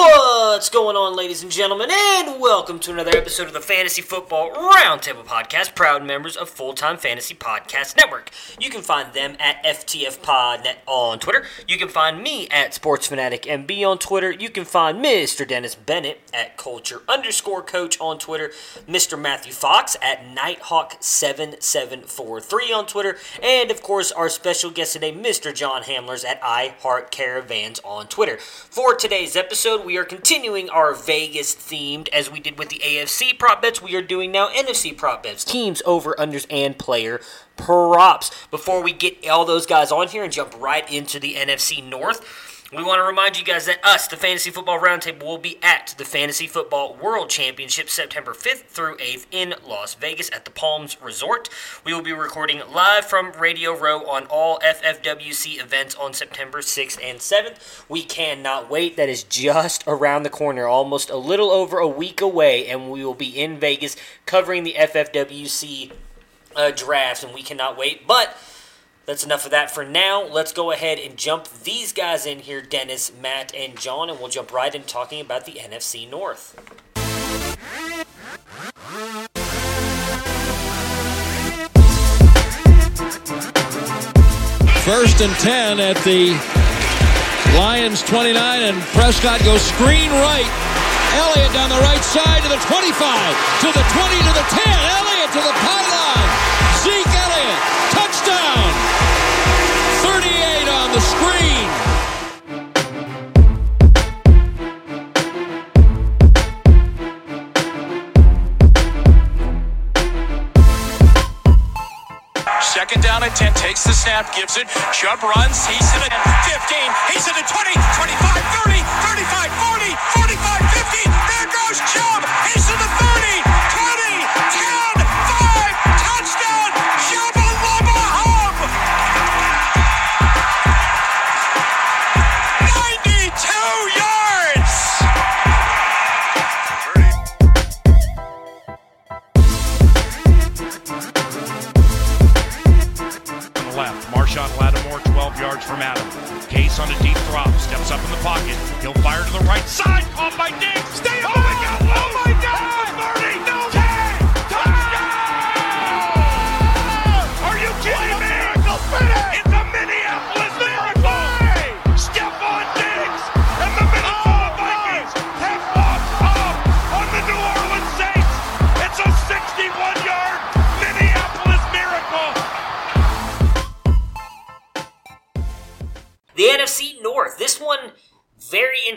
Whoa! What's going on, ladies and gentlemen, and welcome to another episode of the Fantasy Football Roundtable Podcast, proud members of Full Time Fantasy Podcast Network. You can find them at FTFPodNet on Twitter. You can find me at SportsFanaticMB on Twitter. You can find Mr. Dennis Bennett at Culture underscore Coach on Twitter. Mr. Matthew Fox at Nighthawk7743 on Twitter. And, of course, our special guest today, Mr. John Hamelers at I Heart Caravans on Twitter. For today's episode, we are continuing our Vegas themed as we did with the AFC prop bets. We are doing now NFC prop bets, teams, over, unders, and player props. Before we get all those guys on here and jump right into the NFC North, we want to remind you guys that us, the Fantasy Football Roundtable, will be at the Fantasy Football World Championship September 5th through 8th in Las Vegas at the Palms Resort. We will be recording live from Radio Row on all FFWC events on September 6th and 7th. We cannot wait. That is just around the corner, almost a little over a week away, and we will be in Vegas covering the FFWC uh, draft, and we cannot wait. But that's enough of that for now. Let's go ahead and jump these guys in here Dennis, Matt, and John, and we'll jump right in talking about the NFC North. First and 10 at the Lions 29, and Prescott goes screen right. Elliott down the right side to the 25, to the 20, to the 10. Elliott to the pylon. Zeke Elliott, touchdown. 38 on the screen. Second down at 10, takes the snap, gives it. Chubb runs, he's in it 15, he's in it 20, 25, 30, 35, 40, 45, 50. There goes Chubb, Marshon Lattimore, 12 yards from Adam. Case on a deep drop, steps up in the pocket. He'll fire to the right side. Caught by Diggs. Stay oh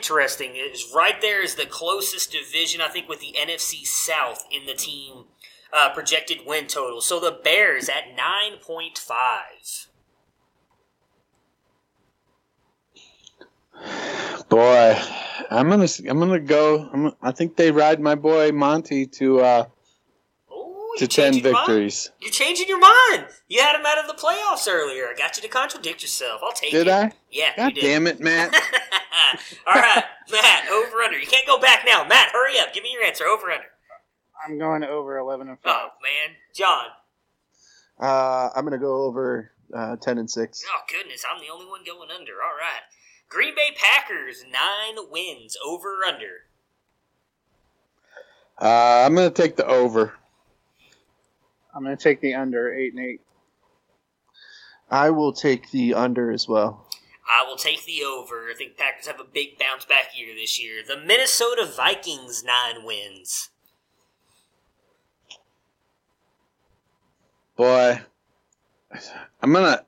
interesting. Is right there is the closest division I think with the NFC South in the team uh, projected win total. So the Bears at nine point five. Boy, I'm gonna I'm gonna go. I'm, I think they ride my boy Monty to uh, to you ten changing mind? victories. You're changing your mind. You had him out of the playoffs earlier. I got you to contradict yourself. I'll take Did it. Did I? Yeah. God you did. damn it, Matt! All right, Matt. Over under. You can't go back now. Matt, hurry up. Give me your answer. Over under. I'm going over 11 and 5. Oh man, John. Uh, I'm gonna go over uh, ten and six. Oh goodness, I'm the only one going under. All right. Green Bay Packers nine wins over under. uh, I'm gonna take the over. I'm going to take the under 8 and 8. I will take the under as well. I will take the over. I think Packers have a big bounce back year this year. The Minnesota Vikings nine wins. Boy, I'm gonna.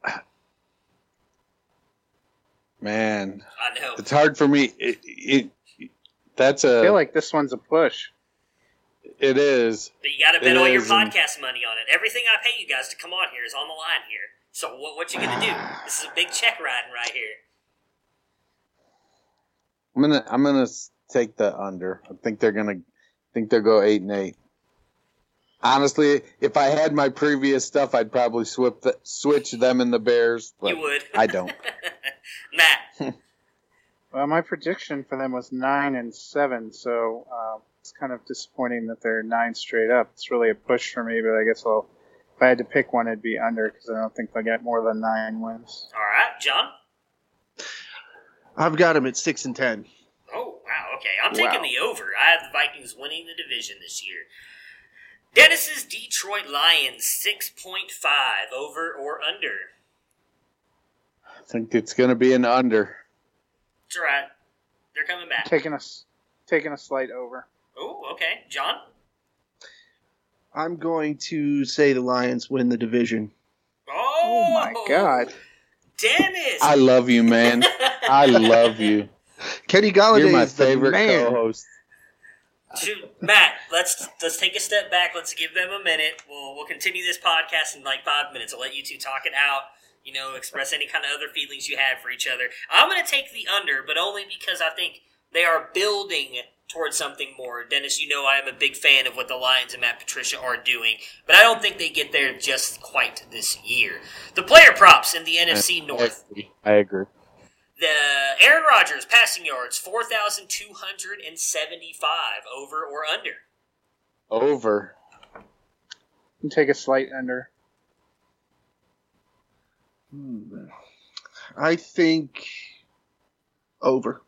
Man, I know. it's hard for me. It, it, that's a. I feel like this one's a push. It is. But you got to bet It all your podcast money on it. Everything I pay you guys to come on here is on the line here. So what what you gonna do? This is a big check riding right here. I'm gonna I'm gonna take the under. I think they're gonna I think they'll go eight and eight. Honestly, if I had my previous stuff, I'd probably swip the, switch them and the Bears, but you would. I don't. Matt, Well, my prediction for them was nine and seven, so uh, it's kind of disappointing that they're nine straight up. It's really a push for me, but I guess I'll. If I had to pick one, it'd be under because I don't think they'll get more than nine wins. all right, John. I've got them at six and ten. Oh wow, okay. I'm taking Wow. the over. I have the Vikings winning the division this year. Dennis's Detroit Lions six point five over or under. I think it's gonna be an under. It's all right. They're coming back. Taking a s- taking a slight over. Okay, John. I'm going to say the Lions win the division. Oh, Oh my God! Dennis. I love you, man. I love you. Kenny Golladay You're my is the favorite man. co-host. Shoot, Matt, let's let's take a step back. Let's give them a minute. We'll we'll continue this podcast in like five minutes. I'll let you two talk it out. You know, express any kind of other feelings you have for each other. I'm going to take the under, but only because I think they are building towards something more. Dennis, you know I am a big fan of what the Lions and Matt Patricia are doing, but I don't think they get there just quite this year. The player props in the NFC North. I agree. The Aaron Rodgers passing yards four thousand two hundred and seventy five over or under. Over. And take a slight under. Hmm. I think over.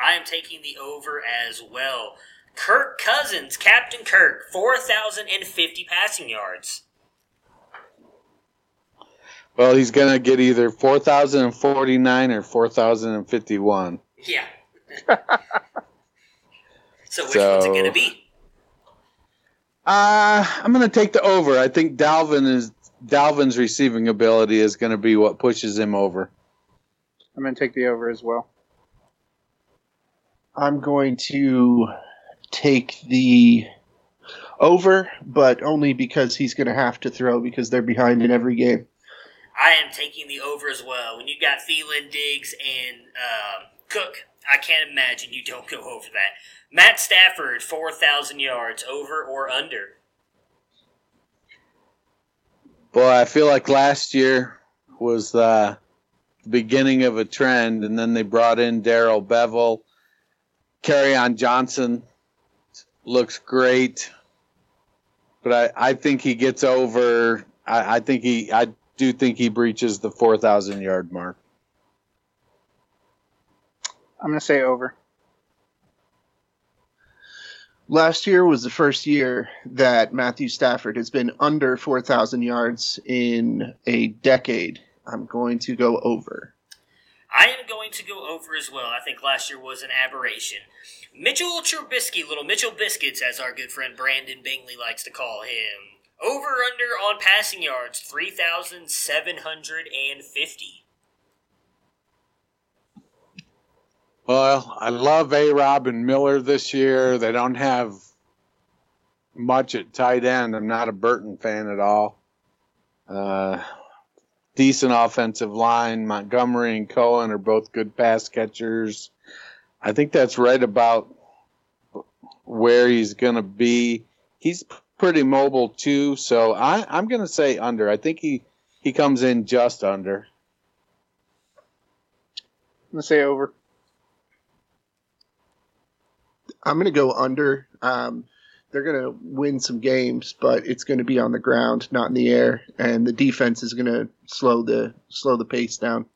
Over. I am taking the over as well. Kirk Cousins, Captain Kirk, four thousand and fifty passing yards. Well, he's gonna get either four thousand and forty nine or four thousand and fifty one. Yeah. so which So- one's it going to be? Uh, I'm gonna take the over. I think Dalvin is Dalvin's receiving ability is gonna be what pushes him over. I'm going to take the over as well. I'm going to take the over, but only because he's going to have to throw because they're behind in every game. I am taking the over as well. When you got Thielen, Diggs, and um, Cook, I can't imagine you don't go over that. Matt Stafford, four thousand yards, over or under. Boy, I feel like last year was uh, the beginning of a trend, and then they brought in Darrell Bevell. on Johnson looks great, but I, I think he gets over. I, I think he. I do think he breaches the four thousand yard mark. I'm going to say over. Last year was the first year that Matthew Stafford has been under 4,000 yards in a decade. I'm going to go over. I am going to go over as well. I think last year was an aberration. Mitchell Trubisky, little Mitchell Biscuits, as our good friend Brandon Bingley likes to call him. Over under on passing yards, 3,750. Well, I love A Rob and Miller this year. They don't have much at tight end. I'm not a Burton fan at all. Uh, decent offensive line. Montgomery and Cohen are both good pass catchers. I think that's right about where he's going to be. He's pretty mobile too, so I, I'm going to say under. I think he, he comes in just under. I'm going to say over. I'm going to go under. Um, they're going to win some games, but it's going to be on the ground, not in the air, and the defense is going to slow the slow the pace down.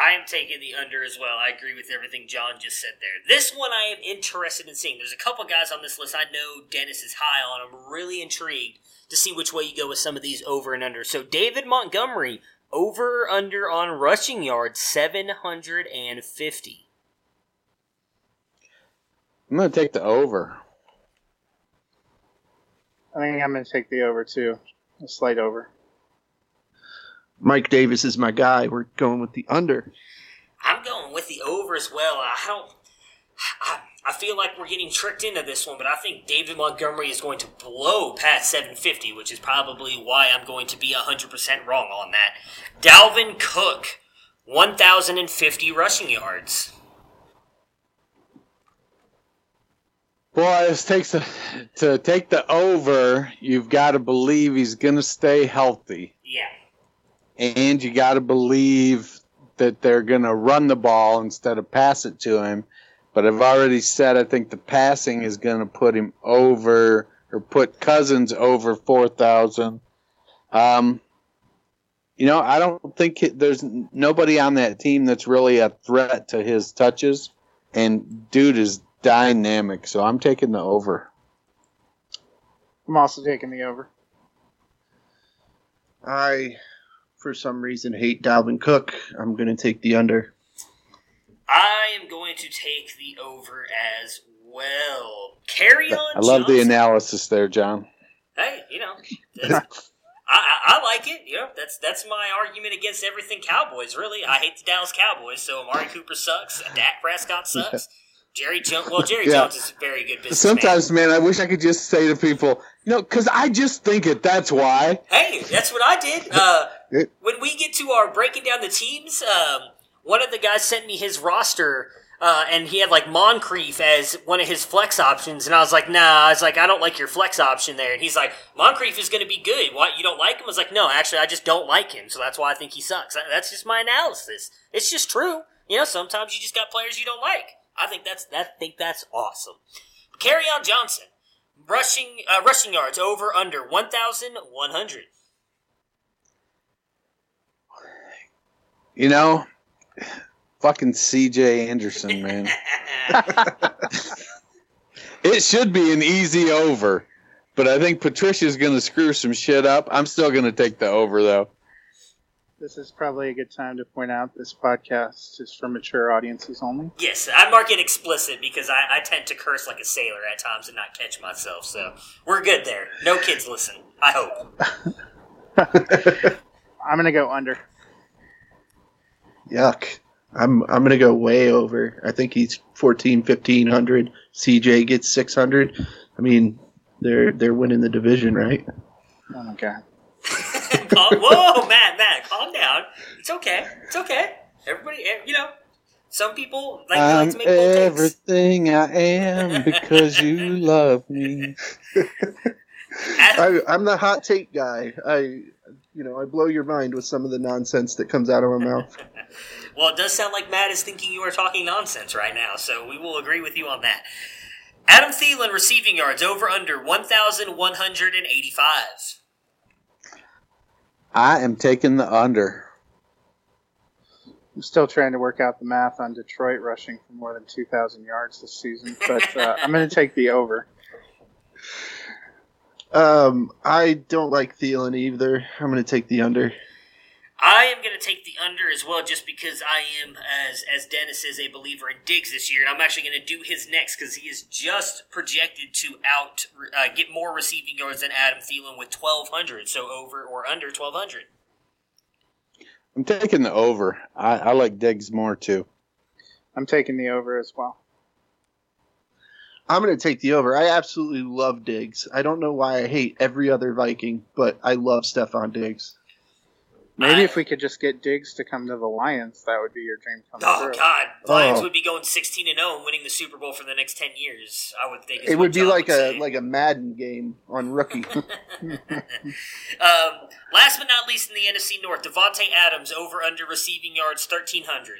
I am taking the under as well. I agree with everything John just said there. This one I am interested in seeing. There's a couple guys on this list I know Dennis is high on. I'm really intrigued to see which way you go with some of these over and under. So David Montgomery, over under on rushing yards, 750. I'm going to take the over. I think I'm going to take the over too. A slight over. Mike Davis is my guy. We're going with the under. I'm going with the over as well. I don't. I, I feel like we're getting tricked into this one, but I think David Montgomery is going to blow past 750, which is probably why I'm going to be 100% wrong on that. Dalvin Cook, 1,050 rushing yards. Boy, this takes a, to take the over. You've got to believe he's going to stay healthy, Yeah. and you got to believe that they're going to run the ball instead of pass it to him. But I've already said I think the passing is going to put him over or put Cousins over four thousand. Um, you know, I don't think it, there's nobody on that team that's really a threat to his touches, and dude is dynamic. So I'm taking the over. I'm also taking the over. I, for some reason, hate Dalvin Cook. I'm going to take the under. I am going to take the over as well. Carry on. I love the analysis there, John. Hey, you know, I, I, I like it. You know, that's that's my argument against everything Cowboys. Really, I hate the Dallas Cowboys. So Amari Cooper sucks. Dak Prescott sucks. Jerry Jones. Well, Jerry Yeah. Jones is a very good business. Sometimes, man, I wish I could just say to people, you know, because I just think it. That's why. Hey, that's what I did. Uh, It- when we get to our breaking down the teams, um, one of the guys sent me his roster, uh, and he had like Moncrief as one of his flex options, and I was like, nah, I was like, I don't like your flex option there, and he's like, Moncrief is going to be good. What you don't like him? I was like, no, actually, I just don't like him, so that's why I think he sucks. That's just my analysis. It's just true. You know, sometimes you just got players you don't like. I think that's that. Think that's awesome. Kerryon Johnson, rushing uh, rushing yards over under one thousand one hundred. You know, fucking C.J. Anderson, man. it should be an easy over, but I think Patricia's going to screw some shit up. I'm still going to take the over, though. This is probably a good time to point out this podcast is for mature audiences only. Yes, I mark it explicit because I, I tend to curse like a sailor at times and not catch myself. So we're good there. No kids listen. I hope. I'm gonna go under. Yuck. I'm I'm gonna go way over. I think he's 14, 1500. CJ gets 600. I mean, they're they're winning the division, right? Oh my god. Calm, whoa, Matt, Matt, calm down. It's okay. It's okay. Everybody, eh, you know, some people like, like I'm to make bold takes. everything I am because you love me. I, I'm the hot take guy. I, you know, I blow your mind with some of the nonsense that comes out of my mouth. Well, it does sound like Matt is thinking you are talking nonsense right now, so we will agree with you on that. Adam Thielen receiving yards over under 1,185. I am taking the under. I'm still trying to work out the math on Detroit rushing for more than 2,000 yards this season, but uh, I'm going to take the over. Um, I don't like Thielen either. I'm going to take the under. I am going to take the under as well, just because I am, as as Dennis is, a believer in Diggs this year, and I'm actually going to do his next because he is just projected to out uh, get more receiving yards than Adam Thielen with 1,200, so over or under 1,200. I'm taking the over. I, I like Diggs more too. I'm taking the over as well. I'm going to take the over. I absolutely love Diggs. I don't know why I hate every other Viking, but I love Stefon Diggs. Maybe if we could just get Diggs to come to the Lions, that would be your dream come true. Oh true. God, Lions Oh. would be going 16 and 0 and winning the Super Bowl for the next 10 years. I would think. It what would be John like a say. like a Madden game on rookie. Um, last but not least in the NFC North, Davante Adams over under receiving yards 1,300.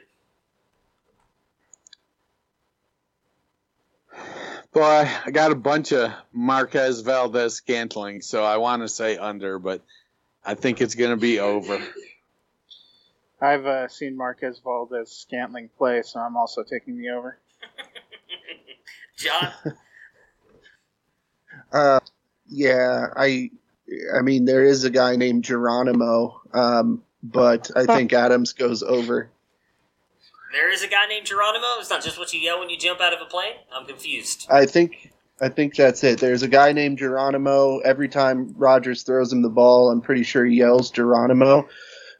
Boy, I got a bunch of Marquez Valdes-Scantling, so I want to say under, but I think it's going to be over. I've uh, seen Marquez Valdes-Scantling play, so I'm also taking the over. John, Uh, yeah, I, I mean, there is a guy named Geronimo, um, but I think Adams goes over. there is a guy named Geronimo. It's not just what you yell when you jump out of a plane. I'm confused. I think, I think that's it. There's a guy named Geronimo. Every time Rodgers throws him the ball, I'm pretty sure he yells Geronimo,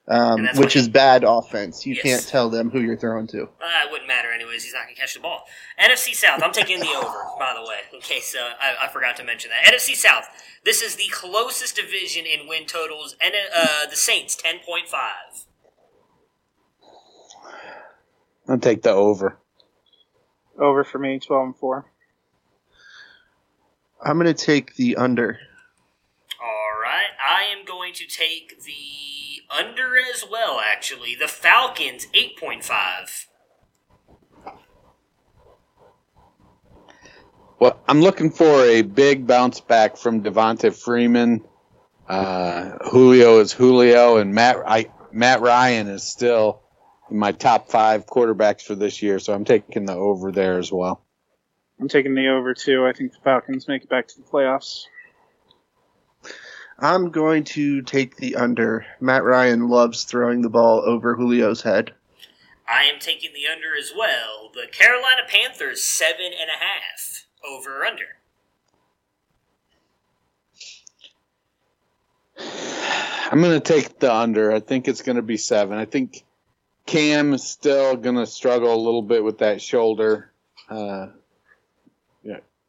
um, And that's which what- is bad offense. You Yes. can't tell them who you're throwing to. Uh, it wouldn't matter anyways. He's not going to catch the ball. NFC South. I'm taking the over, by the way, in case uh, I, I forgot to mention that. NFC South. This is the closest division in win totals, and uh, the Saints 10.5. I'll take the over. Over for me, 12 and 4. I'm going to take the under. All right, I am going to take the under as well. Actually, the Falcons eight point five. Well, I'm looking for a big bounce back from Devonta Freeman. Uh, Julio is Julio, and Matt I, Matt Ryan is still in my top five quarterbacks for this year, so I'm taking the over there as well. I'm taking the over too. I think the Falcons make it back to the playoffs. I'm going to take the under. Matt Ryan loves throwing the ball over Julio's head. I am taking the under as well. The Carolina Panthers seven and a half over or under. I'm going to take the under. I think it's going to be seven. I think Cam is still going to struggle a little bit with that shoulder. Uh, yeah,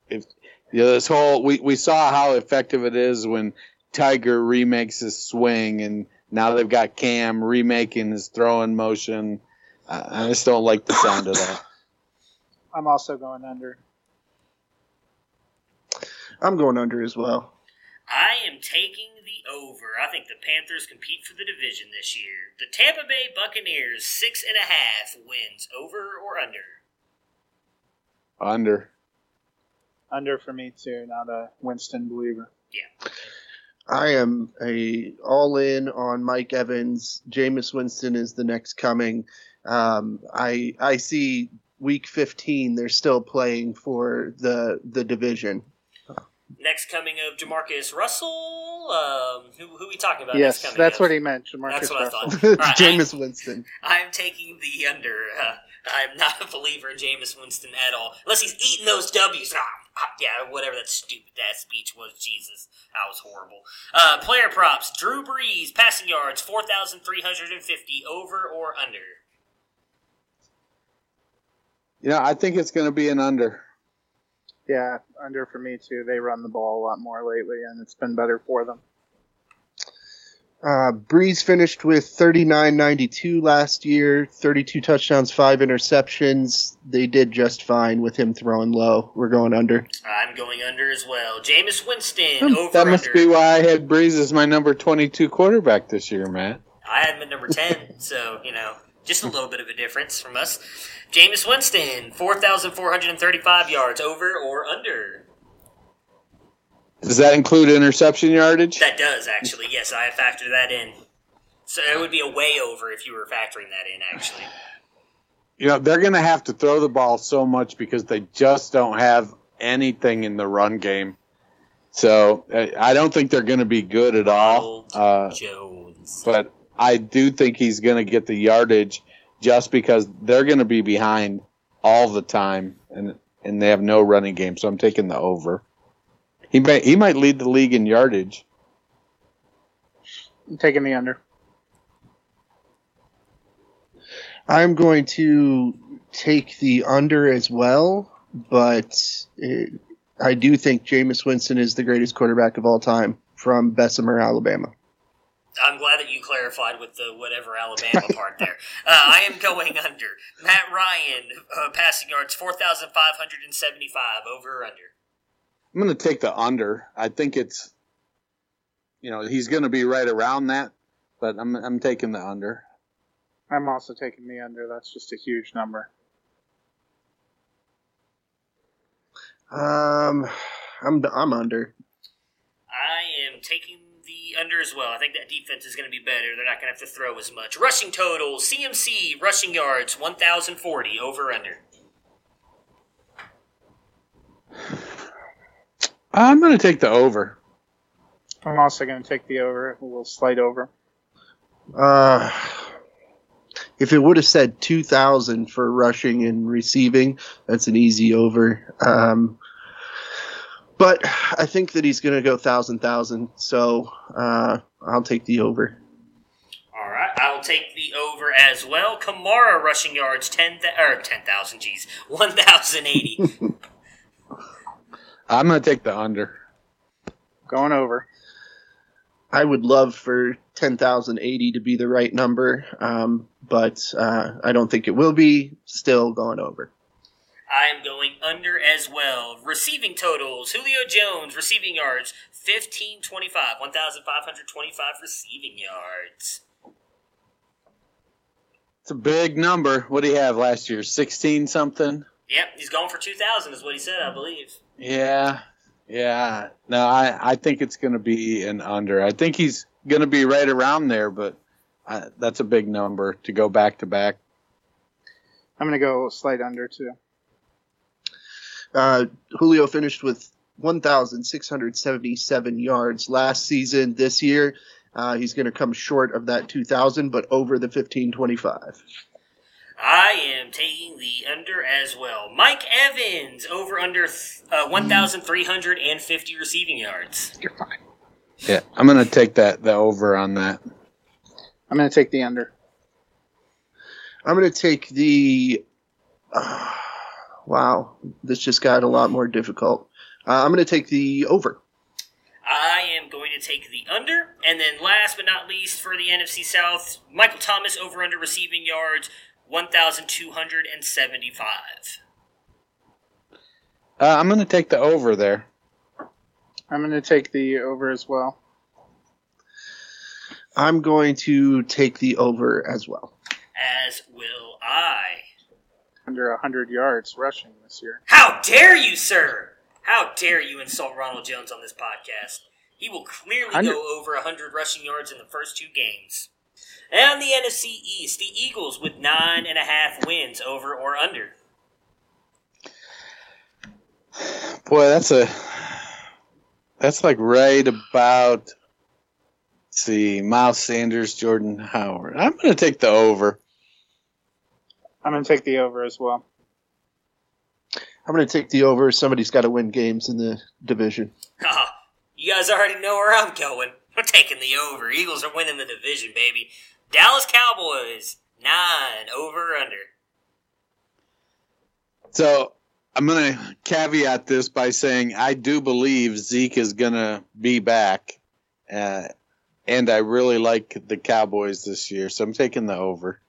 if you know, this whole we, we saw how effective it is when Tiger remakes his swing, and now they've got Cam remaking his throwing motion. Uh, I just don't like the sound of that. I'm also going under. I'm going under as well. I am taking the over. I think the Panthers compete for the division this year. The Tampa Bay Buccaneers six and a half wins over or under. Under. Under for me too. Not a Winston believer. Yeah. I am a all in on Mike Evans. Jameis Winston is the next coming. Um, I I see week 15 they're still playing for the the division. Next coming of Jamarcus Russell. Um, who, who are we talking about? yes, next coming that's of? what he meant. Jamarcus That's what I Russell. thought. All right, Jameis Winston. I, I'm taking the under. Uh, I'm not a believer in Jameis Winston at all, unless he's eating those W's. Ah, yeah, whatever that stupid ass speech was. Jesus, that was horrible. Uh, player props: Drew Brees passing yards four thousand three hundred and fifty over or under. You know, I think it's going to be an under. Yeah, under for me too. They run the ball a lot more lately, and it's been better for them. Uh, Brees finished with 39.92 last year, 32 touchdowns, five interceptions. They did just fine with him throwing low. We're going under. I'm going under as well. Jameis Winston over That must under. be why I had Brees as my number 22 quarterback this year, Matt. I had him at number 10, so, you know, just a little bit of a difference from us. Jameis Winston, 4,435 yards, over or under? Does that include interception yardage? That does, actually. Yes, I factored that in. So it would be a way over if you were factoring that in, actually. You know, they're going to have to throw the ball so much because they just don't have anything in the run game. So I I don't think they're going to be good at all. Uh, Jones. but I do think he's going to get the yardage just because they're going to be behind all the time and and they have no running game. So I'm taking the over. He may he might lead the league in yardage. I'm taking the under. I'm going to take the under as well, but it, I do think Jameis Winston is the greatest quarterback of all time from Bessemer, Alabama. I'm glad that you clarified with the whatever Alabama part there. Uh, I am going under. Matt Ryan, uh, passing yards, 4,575, over or under? I'm going to take the under. I think it's you know, he's going to be right around that, but I'm I'm taking the under. I'm also taking the under. That's just a huge number. Um, I'm I'm under. I am taking the under as well. I think that defense is going to be better. They're not going to have to throw as much. Rushing total, CMC, rushing yards, 1,040, over under. I'm going to take the over. I'm also going to take the over. A little slight over. Uh, if it would have said 2,000 for rushing and receiving, that's an easy over. Um, but I think that he's going to go thousand 1,000. thousand, so uh, I'll take the over. All right, I will take the over as well. Kamara rushing yards, 10, th- or 10,000, geez, 1,080. I'm going to take the under. Going over. I would love for 10,080 to be the right number, um, but uh, I don't think it will be. Still going over. I I'm going under as well. Receiving totals Julio Jones, receiving yards 1525, 1,525 receiving yards. It's a big number. What do he have last year? 16 something? Yep, he's going for 2,000, is what he said, I believe. Yeah. Yeah. No, I, I think it's going to be an under. I think he's going to be right around there, but I, that's a big number to go back to back. I'm going to go a slight under too. Uh, Julio finished with 1,677 yards last season. This year, uh, he's going to come short of that 2,000, but over the 1525. I am taking the under as well. Mike Evans over under uh, 1,350 receiving yards. You're fine. Yeah, I'm going to take that the over on that. I'm going to take the under. I'm going to take the. Uh, wow, this just got a lot more difficult. Uh, I'm going to take the over. I am going to take the under. And then last but not least for the NFC South, Michael Thomas over under receiving yards 1,275. Uh, I'm going to take the over there. I'm going to take the over as well. I'm going to take the over as well. As will I. Under 100 yards rushing this year. How dare you, sir! How dare you insult Ronald Jones on this podcast? He will clearly Under- go over 100 rushing yards in the first two games. And the NFC East, the Eagles with nine and a half wins over or under. Boy, that's a that's like right about let's see Miles Sanders, Jordan Howard. I'm going to take the over. I'm going to take the over as well. I'm going to take the over. Somebody's got to win games in the division. Haha, you guys already know where I'm going. We're taking the over. Eagles are winning the division, baby. Dallas Cowboys, nine, over or under. So I'm going to caveat this by saying I do believe Zeke is going to be back, uh, and I really like the Cowboys this year, so I'm taking the over.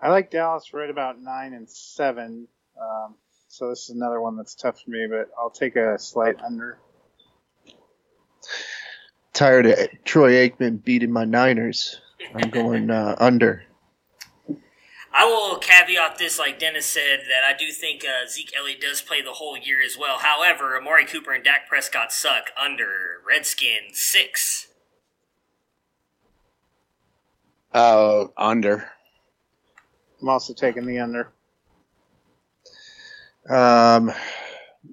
I like Dallas right about nine and seven. Um, so this is another one that's tough for me, but I'll take a slight under. Tired of Troy Aikman beating my Niners. I'm going uh, under. I will caveat this, like Dennis said, that I do think uh, Zeke Elliott does play the whole year as well. However, Amari Cooper and Dak Prescott suck under Redskins six. Uh, under. I'm also taking the under. Um,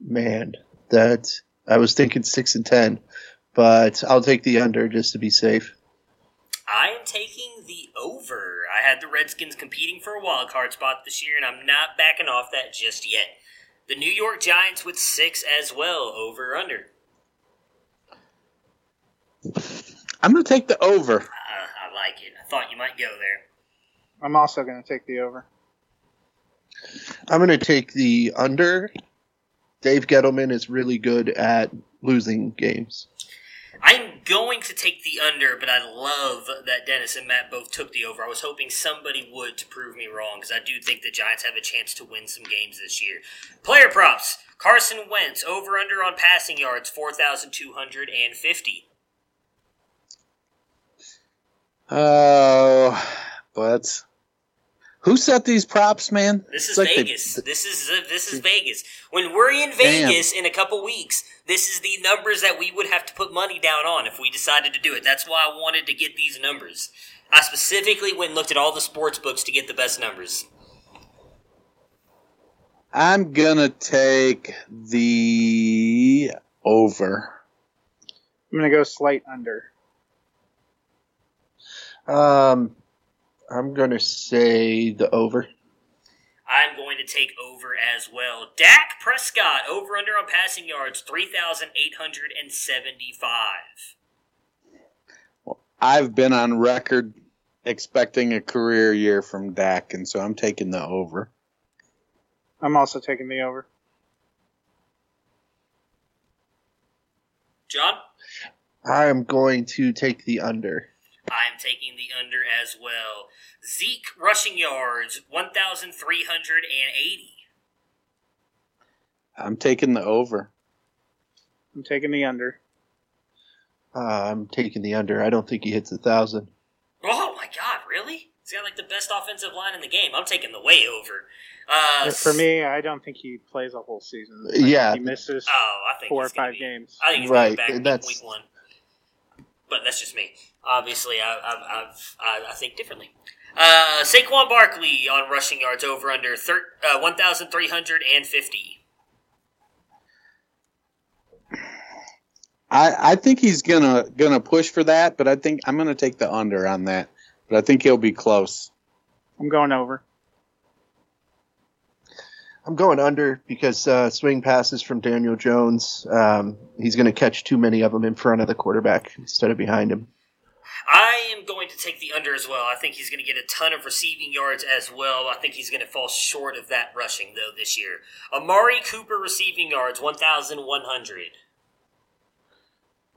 man, that I was thinking six and ten, but I'll take the under just to be safe. I am taking the over. I had the Redskins competing for a wild card spot this year, and I'm not backing off that just yet. The New York Giants with six as well, over or under. I'm going to take the over. Uh, I like it. I thought you might go there. I'm also going to take the over. I'm going to take the under. Dave Gettleman is really good at losing games. I'm going to take the under, but I love that Dennis and Matt both took the over. I was hoping somebody would to prove me wrong because I do think the Giants have a chance to win some games this year. Player props Carson Wentz, over under on passing yards, 4,250. Oh, but who set these props, man? This is like they- Vegas. this is uh, this is Vegas. When we're in Vegas in a couple weeks, this is the numbers that we would have to put money down on if we decided to do it. That's why I wanted to get these numbers. I specifically went and looked at all the sports books to get the best numbers. I'm gonna take the over. I'm going to go slight under. Um, I'm going to say the over. I'm going to take over as well. Dak Prescott over under on passing yards 3,875. Well, I've been on record expecting a career year from Dak, and so I'm taking the over. I'm also taking the over. John? I am going to take the under. I'm taking the under as well. Zeke rushing yards, 1,380. I'm taking the over. I'm taking the under. Uh, I'm taking the under. I don't think he hits a thousand. Oh my god, really? He's got like the best offensive line in the game. I'm taking the way over. Uh, For me, I don't think he plays a whole season. I Yeah. he misses oh, I think four or five be- games. I think he's Right, going to be back that's- week one. But that's just me. Obviously, I, I, I've, I, I think differently. Uh, Saquon Barkley on rushing yards over under thir- uh, 1,350. I, I think he's gonna gonna push for that, but I think I'm gonna take the under on that. But I think he'll be close. I'm going over. I'm going under because uh, swing passes from Daniel Jones. Um, he's going to catch too many of them in front of the quarterback instead of behind him. I am going to take the under as well. I think he's going to get a ton of receiving yards as well. I think he's going to fall short of that rushing, though, this year. Amari Cooper receiving yards, 1,100.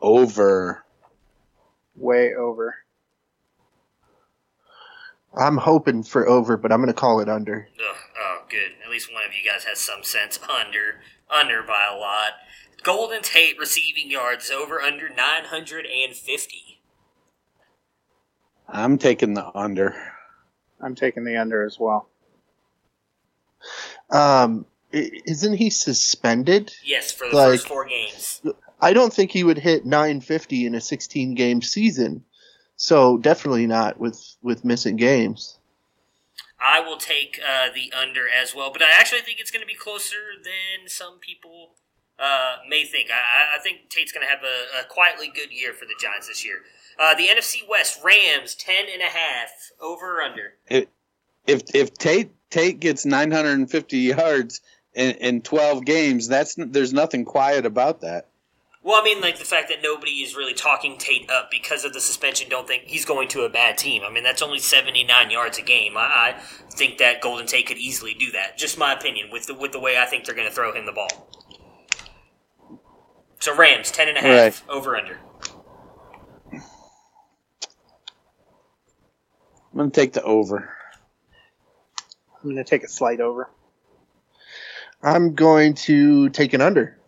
Over. Way over. I'm hoping for over, but I'm going to call it under. Ugh, oh, good. At least one of you guys has some sense. Under. Under by a lot. Golden Tate receiving yards over under 950. I'm taking the under. I'm taking the under as well. Um, isn't he suspended? Yes, for the Like- first four games. I don't think he would hit 950 in a 16 game season. So definitely not with with missing games. I will take uh, the under as well, but I actually think it's going to be closer than some people uh, may think. I, I think Tate's going to have a, a quietly good year for the Giants this year. Uh, the NFC West Rams ten and a half over or under. If if, if Tate Tate gets 950 yards in, in 12 games, that's there's nothing quiet about that. Well, I mean, like the fact that nobody is really talking Tate up because of the suspension. Don't think he's going to a bad team. I mean, that's only seventy nine yards a game. I, I think that Golden Tate could easily do that. Just my opinion with the with the way I think they're going to throw him the ball. So Rams ten and a half over under. I'm gonna take the over. I'm going to take a slight over. I'm going to take an under.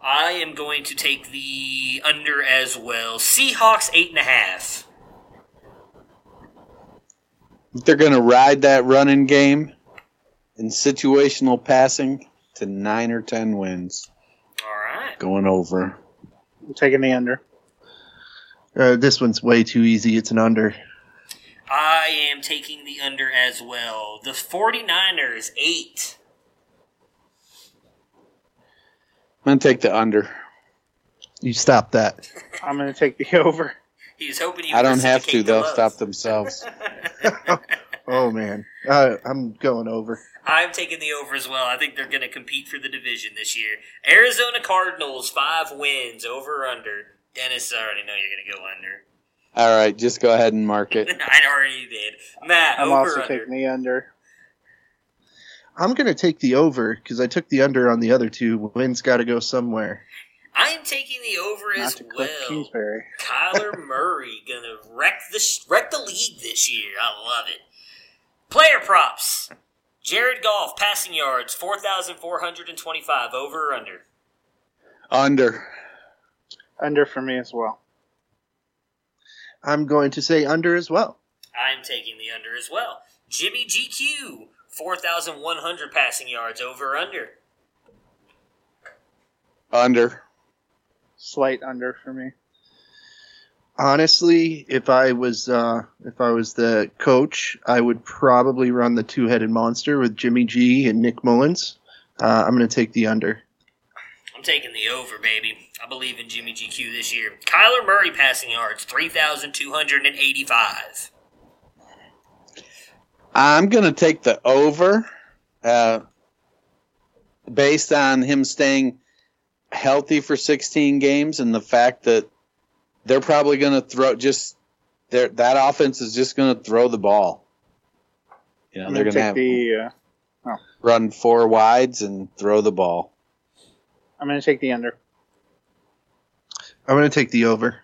I am going to take the under as well. Seahawks eight and a half. They're gonna ride that running game in situational passing to nine or ten wins. All right. Going over. I'm taking the under. Uh, this one's way too easy. It's an under. I am taking the under as well. The 49ers eight. I'm gonna take the under. You stop that. I'm going to take the over. He was hoping you. I don't have to. reciprocate the They'll love. stop themselves. Oh man, uh, I'm going over. I'm taking the over as well. I think they're going to compete for the division this year. Arizona Cardinals five wins over or under. Dennis, I already know you're going to go under. All right, just go ahead and mark it. I already did. Matt, I'm over also under. taking the under. I'm going to take the over because I took the under on the other two. Wins got to go somewhere. I'm taking the over Not as to Cliff well. Kingsbury. Kyler Murray gonna wreck the wreck the league this year. I love it. Player props. Jared Goff passing yards four thousand four hundred and twenty five over or under. Under. Under for me as well. I'm going to say under as well. I'm taking the under as well. Jimmy GQ four thousand one hundred passing yards over or under. Under. Slight under for me. Honestly, if I was uh, if I was the coach, I would probably run the two headed monster with Jimmy G and Nick Mullens. Uh, I'm going to take the under. I'm taking the over, baby. I believe in Jimmy GQ this year. Kyler Murray passing yards three thousand two hundred and eighty five. I'm gonna take the over, uh, based on him staying healthy for 16 games and the fact that they're probably gonna throw just their that offense is just gonna throw the ball. You know, they're going gonna have the. Uh, run four wides and throw the ball. I'm going to take the under. I'm going to take the over.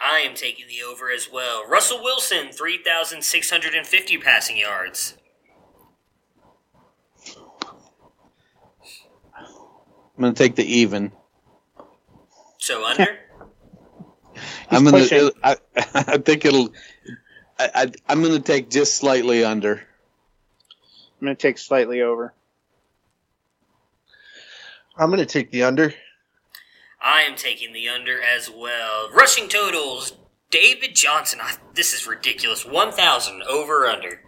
I am taking the over as well. Russell Wilson, 3,650 passing yards. I'm going to take the even. So under? I'm going to. I, I think it'll. I, I, I'm going to take just slightly under. I'm going to take slightly over. I'm going to take the under. I am taking the under as well. Rushing totals. David Johnson. I, this is ridiculous. 1,000 over or under.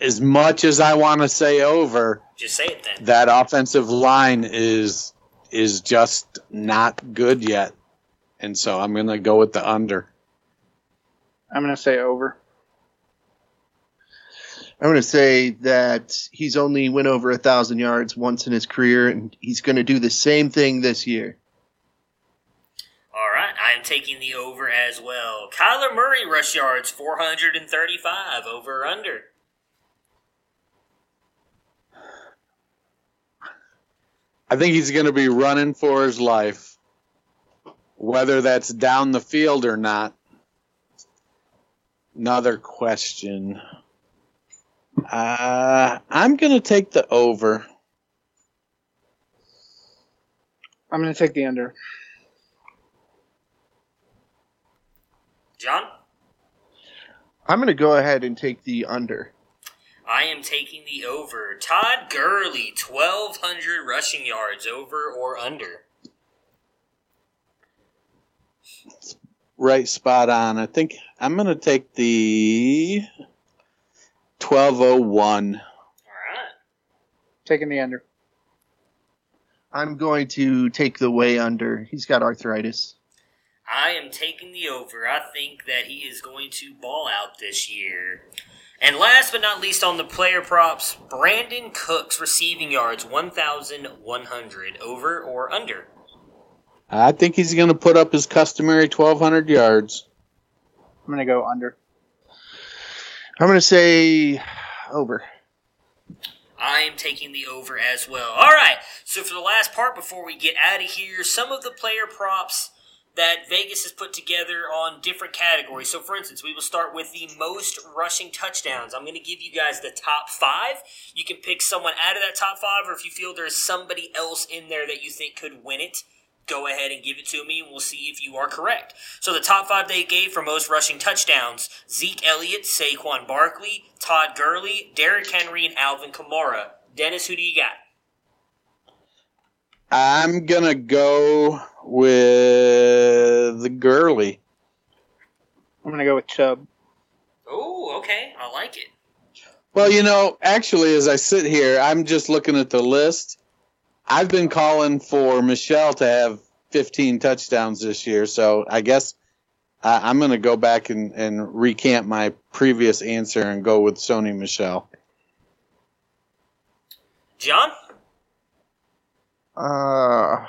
As much as I want to say over, Just say it then. that offensive line is is just not good yet, and so I'm going to go with the under. I'm going to say over. I'm going to say that he's only went over a thousand yards once in his career, and he's going to do the same thing this year. All right, I am taking the over as well. Kyler Murray rush yards 435 over or under. I think he's going to be running for his life, whether that's down the field or not. Another question. Uh, I'm going to take the over. I'm going to take the under. John, I'm going to go ahead and take the under. I am taking the over. Todd Gurley 1200 rushing yards over or under. Right spot on. I think I'm going to take the 1201. All right. Taking the under. I'm going to take the way under. He's got arthritis. I am taking the over. I think that he is going to ball out this year. And last but not least on the player props, Brandin Cooks receiving yards 1,100 over or under. I think he's going to put up his customary 1,200 yards. I'm going to go under. I'm going to say over. I am taking the over as well. All right. So for the last part before we get out of here, some of the player props that Vegas has put together on different categories. So for instance, we will start with the most rushing touchdowns. I'm going to give you guys the top 5. You can pick someone out of that top 5 or if you feel there's somebody else in there that you think could win it, go ahead and give it to me and we'll see if you are correct. So the top 5 they gave for most rushing touchdowns, Zeke Elliott, Saquon Barkley, Todd Gurley, Derrick Henry and Alvin Kamara. Dennis, who do you got? I'm going to go with the Gurley. I'm going to go with Chubb. Oh, okay. I like it. Well, you know, actually, as I sit here, I'm just looking at the list. I've been calling for Michel to have 15 touchdowns this year, so I guess uh, I'm going to go back and, and recant my previous answer and go with Sony Michel. John? Uh,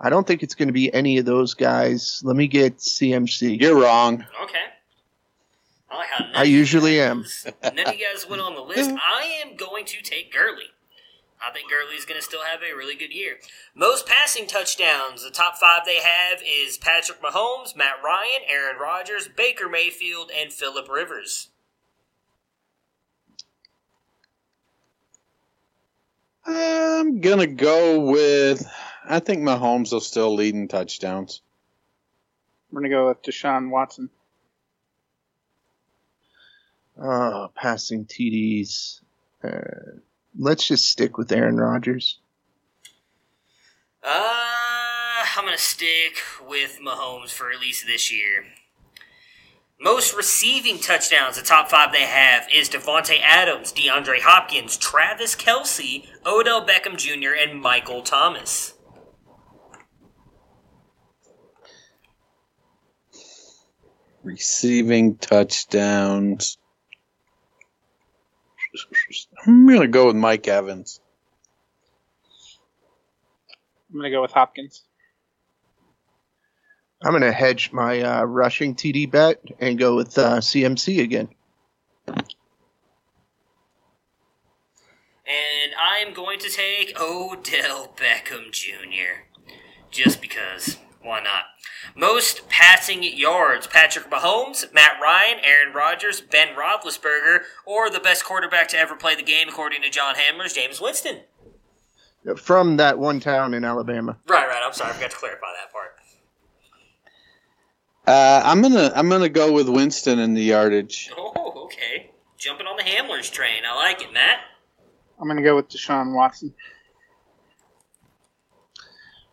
I don't think it's going to be any of those guys. Let me get CMC. You're wrong. Okay. I like how none I of you usually am. None of you guys went on the list. I am going to take Gurley. I think Gurley's going to still have a really good year. Most passing touchdowns, the top five they have is Patrick Mahomes, Matt Ryan, Aaron Rodgers, Baker Mayfield, and Philip Rivers. I'm going to go with, I think Mahomes will still lead in touchdowns. I'm going to go with Deshaun Watson. Uh, passing TDs. Uh, let's just stick with Aaron Rodgers. Uh, I'm going to stick with Mahomes for at least this year. Most receiving touchdowns, the top five they have is Davante Adams, DeAndre Hopkins, Travis Kelce, Odell Beckham Jr., and Michael Thomas. Receiving touchdowns. I'm going to go with Mike Evans. I'm going to go with Hopkins. I'm going to hedge my uh, rushing TD bet and go with uh, CMC again. And I'm going to take Odell Beckham Jr. Just because. Why not? Most passing yards: Patrick Mahomes, Matt Ryan, Aaron Rodgers, Ben Roethlisberger, or the best quarterback to ever play the game, according to John Hamelers' Jameis Winston. From that one town in Alabama. Right, right. I'm sorry, I forgot to clarify that part. Uh, I'm gonna I'm gonna go with Winston in the yardage. Oh, okay. Jumping on the Hamelers' train. I like it, Matt. I'm going to go with Deshaun Watson.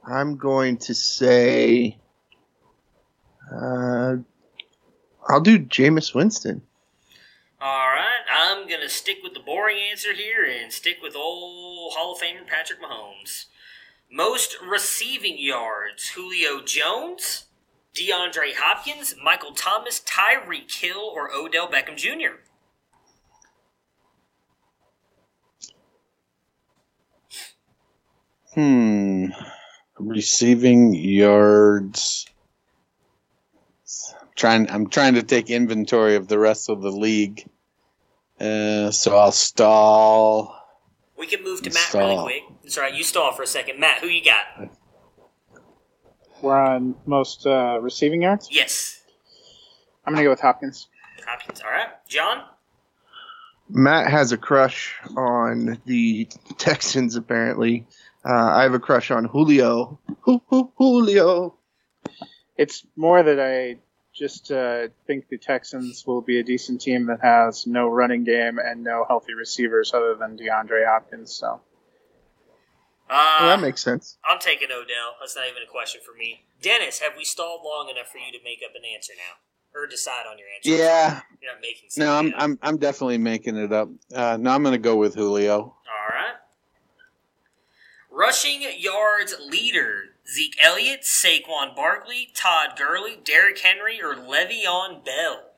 I'm going to say. Uh, I'll do Jameis Winston. All right, I'm gonna stick with the boring answer here and stick with old Hall of Famer Patrick Mahomes. Most receiving yards: Julio Jones, DeAndre Hopkins, Michael Thomas, Tyreek Hill, or Odell Beckham Jr. Hmm. Receiving yards. Trying. I'm trying to take inventory of the rest of the league. Uh, so I'll stall. We can move to Matt Stall. really quick. That's all right. You stall for a second, Matt. Who you got? We're on most uh, receiving yards. Yes, I'm going to go with Hopkins. Hopkins. All right, John. Matt has a crush on the Texans, apparently. Uh, I have a crush on Julio. Hu- hu- Julio. It's more that I just uh, think the Texans will be a decent team that has no running game and no healthy receivers other than DeAndre Hopkins. So Uh, Well, that makes sense. I'm taking Odell. That's not even a question for me. Dennis, have we stalled long enough for you to make up an answer now, or decide on your answer? Yeah. You're not making. No, I'm. I'm I'm definitely making it up. Uh, no, I'm gonna go with Julio. All right. Rushing yards leader: Zeke Elliott, Saquon Barkley, Todd Gurley, Derrick Henry, or Le'Veon Bell.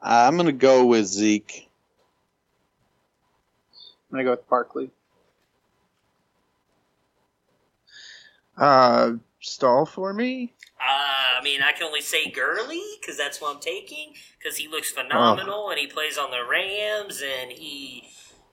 Uh, I'm gonna go with Zeke. I'm going to go with Barkley. Uh, stall for me? Uh, I mean, I can only say Gurley because that's what I'm taking because he looks phenomenal and he plays on the Rams and he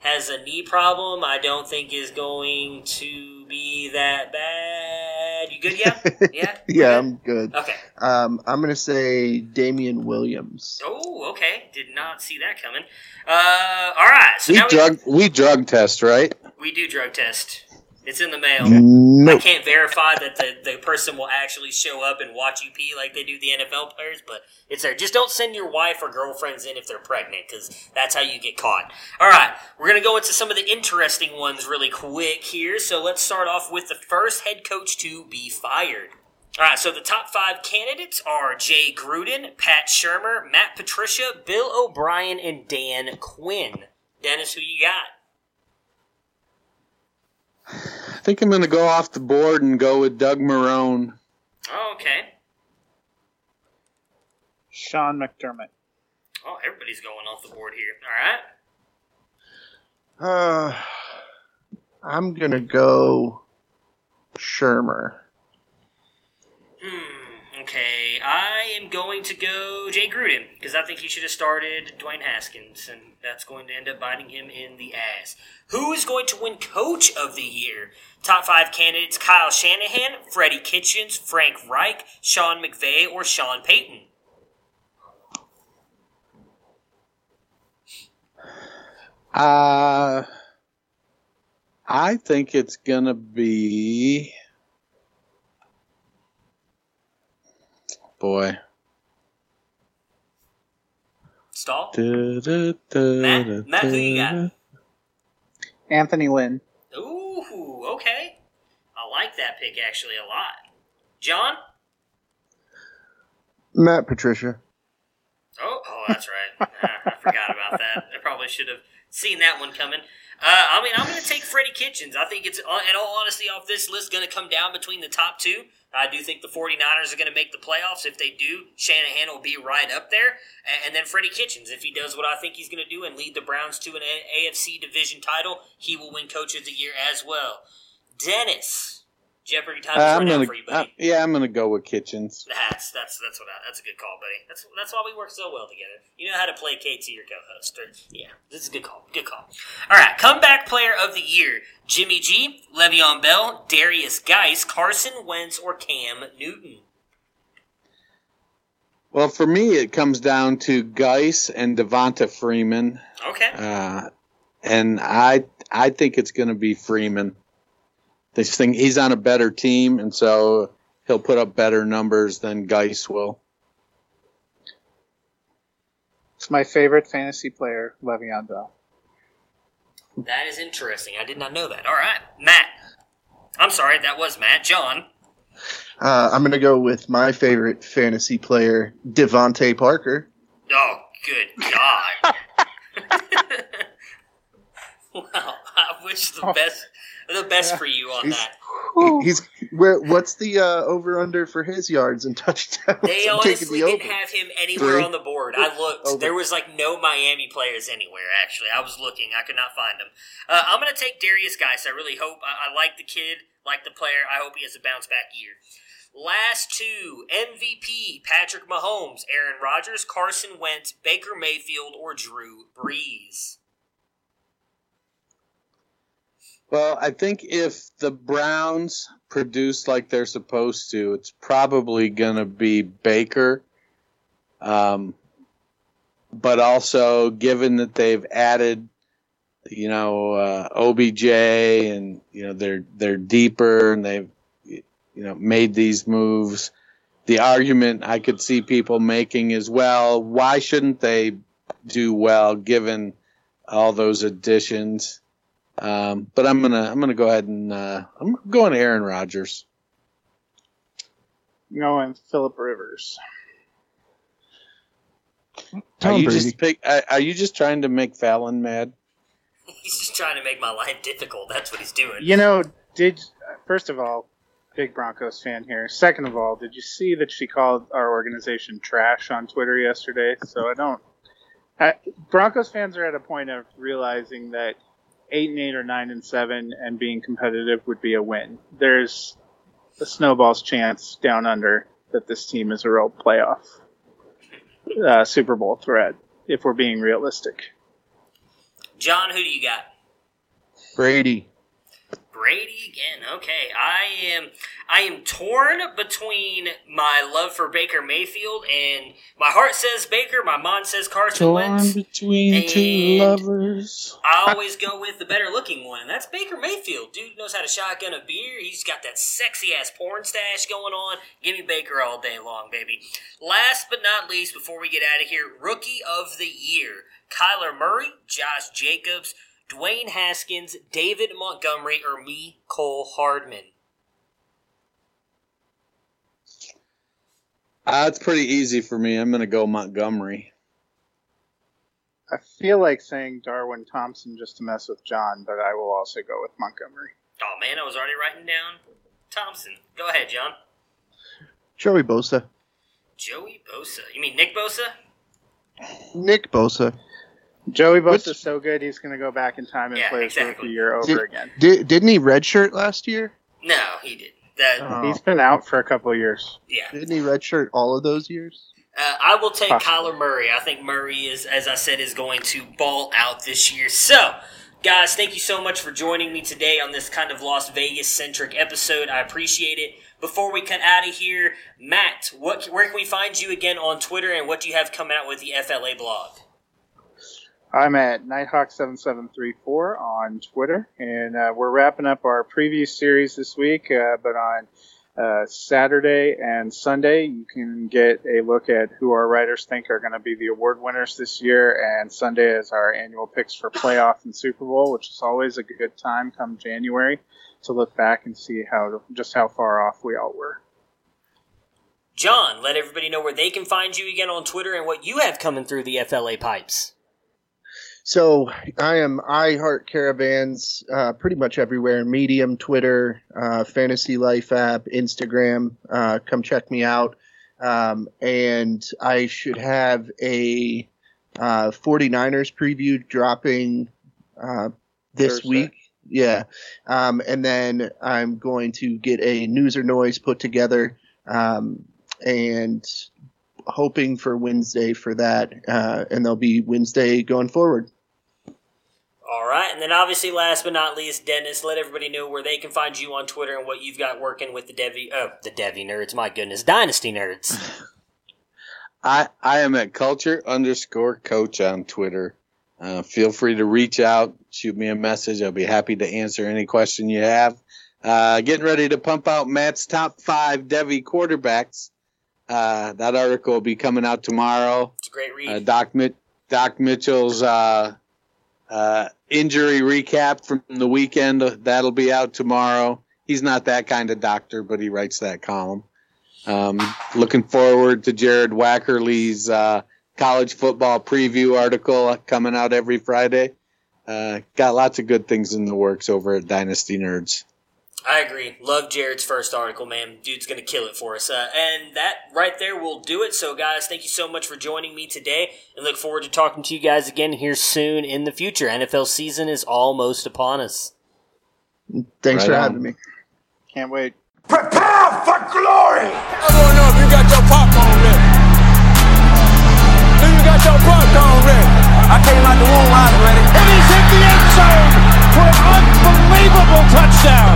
has a knee problem. I don't think is going to be that bad. You good? Yeah. Yeah. Yeah, I'm good. Okay. Um, I'm going to say Damien Williams. Oh, okay. Did not see that coming. Uh, all right. So we now drug we drug test, right? we, we do drug test. It's in the mail. I can't verify that the, the person will actually show up and watch you pee like they do the NFL players, but it's there. Just don't send your wife or girlfriends in if they're pregnant, because that's how you get caught. All right, we're going to go into some of the interesting ones really quick here. So let's start off with the first head coach to be fired. All right, so the top five candidates are Jay Gruden, Pat Shurmur, Matt Patricia, Bill O'Brien, and Dan Quinn. Dennis, who you got? I think I'm gonna go off the board and go with Doug Marrone. Oh, okay. Sean McDermott. Oh, everybody's going off the board here. All right. Uh, I'm going to go Shurmur. Hmm. Okay, I am going to go Jay Gruden because I think he should have started Dwayne Haskins, and that's going to end up biting him in the ass. Who is going to win Coach of the Year? Top five candidates: Kyle Shanahan, Freddie Kitchens, Frank Reich, Sean McVay, or Sean Payton. Uh, I think it's gonna be. Boy. Stall. Matt, Matt, Matt, who you got? Anthony Lynn. Ooh, okay. I like that pick actually a lot. John. Matt Patricia. Oh, oh, that's right. Uh, I forgot about that. I probably should have seen that one coming. Uh, I mean, I'm going to take Freddie Kitchens. I think it's, uh, in all honesty, off this list, going to come down between the top two. I do think the 49ers are going to make the playoffs. If they do, Shanahan will be right up there. And, and then Freddie Kitchens, if he does what I think he's going to do and lead the Browns to an AFC division title, he will win Coach of the Year as well. Dennis, Jeopardy time Uh, I'm gonna, for you, buddy. uh, yeah, I'm gonna go with Kitchens. That's that's that's what I, that's a good call, buddy. That's that's why we work so well together. You know how to play KT, your co-host. Or, yeah, this is a good call. Good call. All right, comeback player of the year: Jimmy G, Le'Veon Bell, Derrius Guice, Carson Wentz, or Cam Newton. Well, for me, it comes down to Guice and Devonta Freeman, Okay. uh, and I I think it's going to be Freeman. This thing, he's on a better team, and so he'll put up better numbers than Guice will. It's my favorite fantasy player, Le'Veon Bell. That is interesting. I did not know that. All right, Matt. I'm sorry, that was Matt. John. Uh, I'm going to go with my favorite fantasy player, DeVante Parker. Oh, good God. wow, I wish the best the best for you on He's- that. He- He's where? What's the uh, over under for his yards and touchdowns? They I'm taking honestly the didn't over. have him anywhere Three. on the board. I looked. Over. There was like no Miami players anywhere. Actually, I was looking. I could not find them. Uh, I'm gonna take Derrius Guice. I really hope. I, I like the kid, like the player. I hope he has a bounce back year. Last two MVP: Patrick Mahomes, Aaron Rodgers, Carson Wentz, Baker Mayfield, or Drew Brees. Well, I think if the Browns produce like they're supposed to, it's probably going to be Baker. Um, but also, given that they've added, you know, uh, OBJ and you know they're they're deeper and they've you know made these moves, the argument I could see people making is, well, why shouldn't they do well given all those additions? Um, but I'm gonna I'm gonna go ahead and uh, I'm going to Aaron Rodgers. I'm going Philip Rivers. Are you Brady. just pick, are, are you just trying to make Fallon mad? He's just trying to make my life difficult. That's what he's doing. You know, did first of all, big Broncos fan here. Second of all, did you see that she called our organization trash on Twitter yesterday? So I don't. I, Broncos fans are at a point of realizing that eight and eight or nine and seven and being competitive would be a win. There's a snowball's chance down under that this team is a real playoff uh, Super Bowl threat. If we're being realistic. John, who do you got? Brady. Brady again. Okay, I am I am torn between my love for Baker Mayfield and my heart says Baker, my mind says Carson Wentz. between two lovers. I always go with the better looking one, and that's Baker Mayfield. Dude knows how to shotgun a beer. He's got that sexy ass porn stash going on. Give me Baker all day long, baby. Last but not least, before we get out of here, rookie of the year: Kyler Murray, Josh Jacobs, Dwayne Haskins, David Montgomery, or Mecole Hardman. Uh, it's pretty easy for me. I'm gonna go Montgomery. I feel like saying Darwin Thompson just to mess with John, but I will also go with Montgomery. Oh man, I was already writing down Thompson. Go ahead, John. Joey Bosa. Joey Bosa. You mean Nick Bosa? Nick Bosa. Joey Which- is so good, he's going to go back in time and Yeah, play his exactly. rookie year over Did, again. did, didn't he redshirt last year? No, he didn't. That, Oh. He's been out for a couple of years. yeah. Didn't he redshirt all of those years? Uh, I will take Possibly. Kyler Murray. I think Murray is, as I said, is going to ball out this year. So, guys, thank you so much for joining me today on this kind of Las Vegas centric episode. I appreciate it. Before we cut out of here, Matt, what where can we find you again on Twitter, and what do you have coming out with the FLA blog? I'm at Nighthawk7734 on Twitter, and uh, we're wrapping up our preview series this week. Uh, but on uh, Saturday and Sunday, you can get a look at who our writers think are going to be the award winners this year. And Sunday is our annual picks for playoff and Super Bowl, which is always a good time come January to look back and see how just how far off we all were. John, let everybody know where they can find you again on Twitter and what you have coming through the FLA pipes. So I am I Heart Caravans uh, pretty much everywhere Medium, Twitter, uh, Fantasy Life app, Instagram. Uh, come check me out. Um, and I should have a uh, 49ers preview dropping uh, this Thursday. week. Yeah. Um, and then I'm going to get a news or noise put together um, and hoping for Wednesday for that. Uh, and they'll be Wednesday going forward. All right, and then obviously, last but not least, Dennis, let everybody know where they can find you on Twitter and what you've got working with the Devi, oh, the Devi nerds. My goodness, Dynasty nerds. I I am at culture underscore coach on Twitter. Uh, feel free to reach out, shoot me a message. I'll be happy to answer any question you have. Uh, getting ready to pump out Matt's top five Devy quarterbacks. Uh, that article will be coming out tomorrow. It's a great read. Uh, Doc, Mi- Doc Mitchell's uh, uh, injury recap from the weekend that'll be out tomorrow. He's not that kind of doctor, but he writes that column. Um, looking forward to Jared Wackerly's uh, college football preview article coming out every Friday. Uh, got lots of good things in the works over at Dynasty Nerds. I agree. Love Jared's first article, man. Dude's going to kill it for us. Uh, and that right there will do it. So, guys, thank you so much for joining me today and look forward to talking to you guys again here soon in the future. NFL season is almost upon us. Thanks Right for on. having me. Can't wait. Prepare for glory! I want to know if you got your popcorn ready. Do you got your popcorn ready? I came out the womb, I was ready. And he's hit the end zone for an unbelievable touchdown.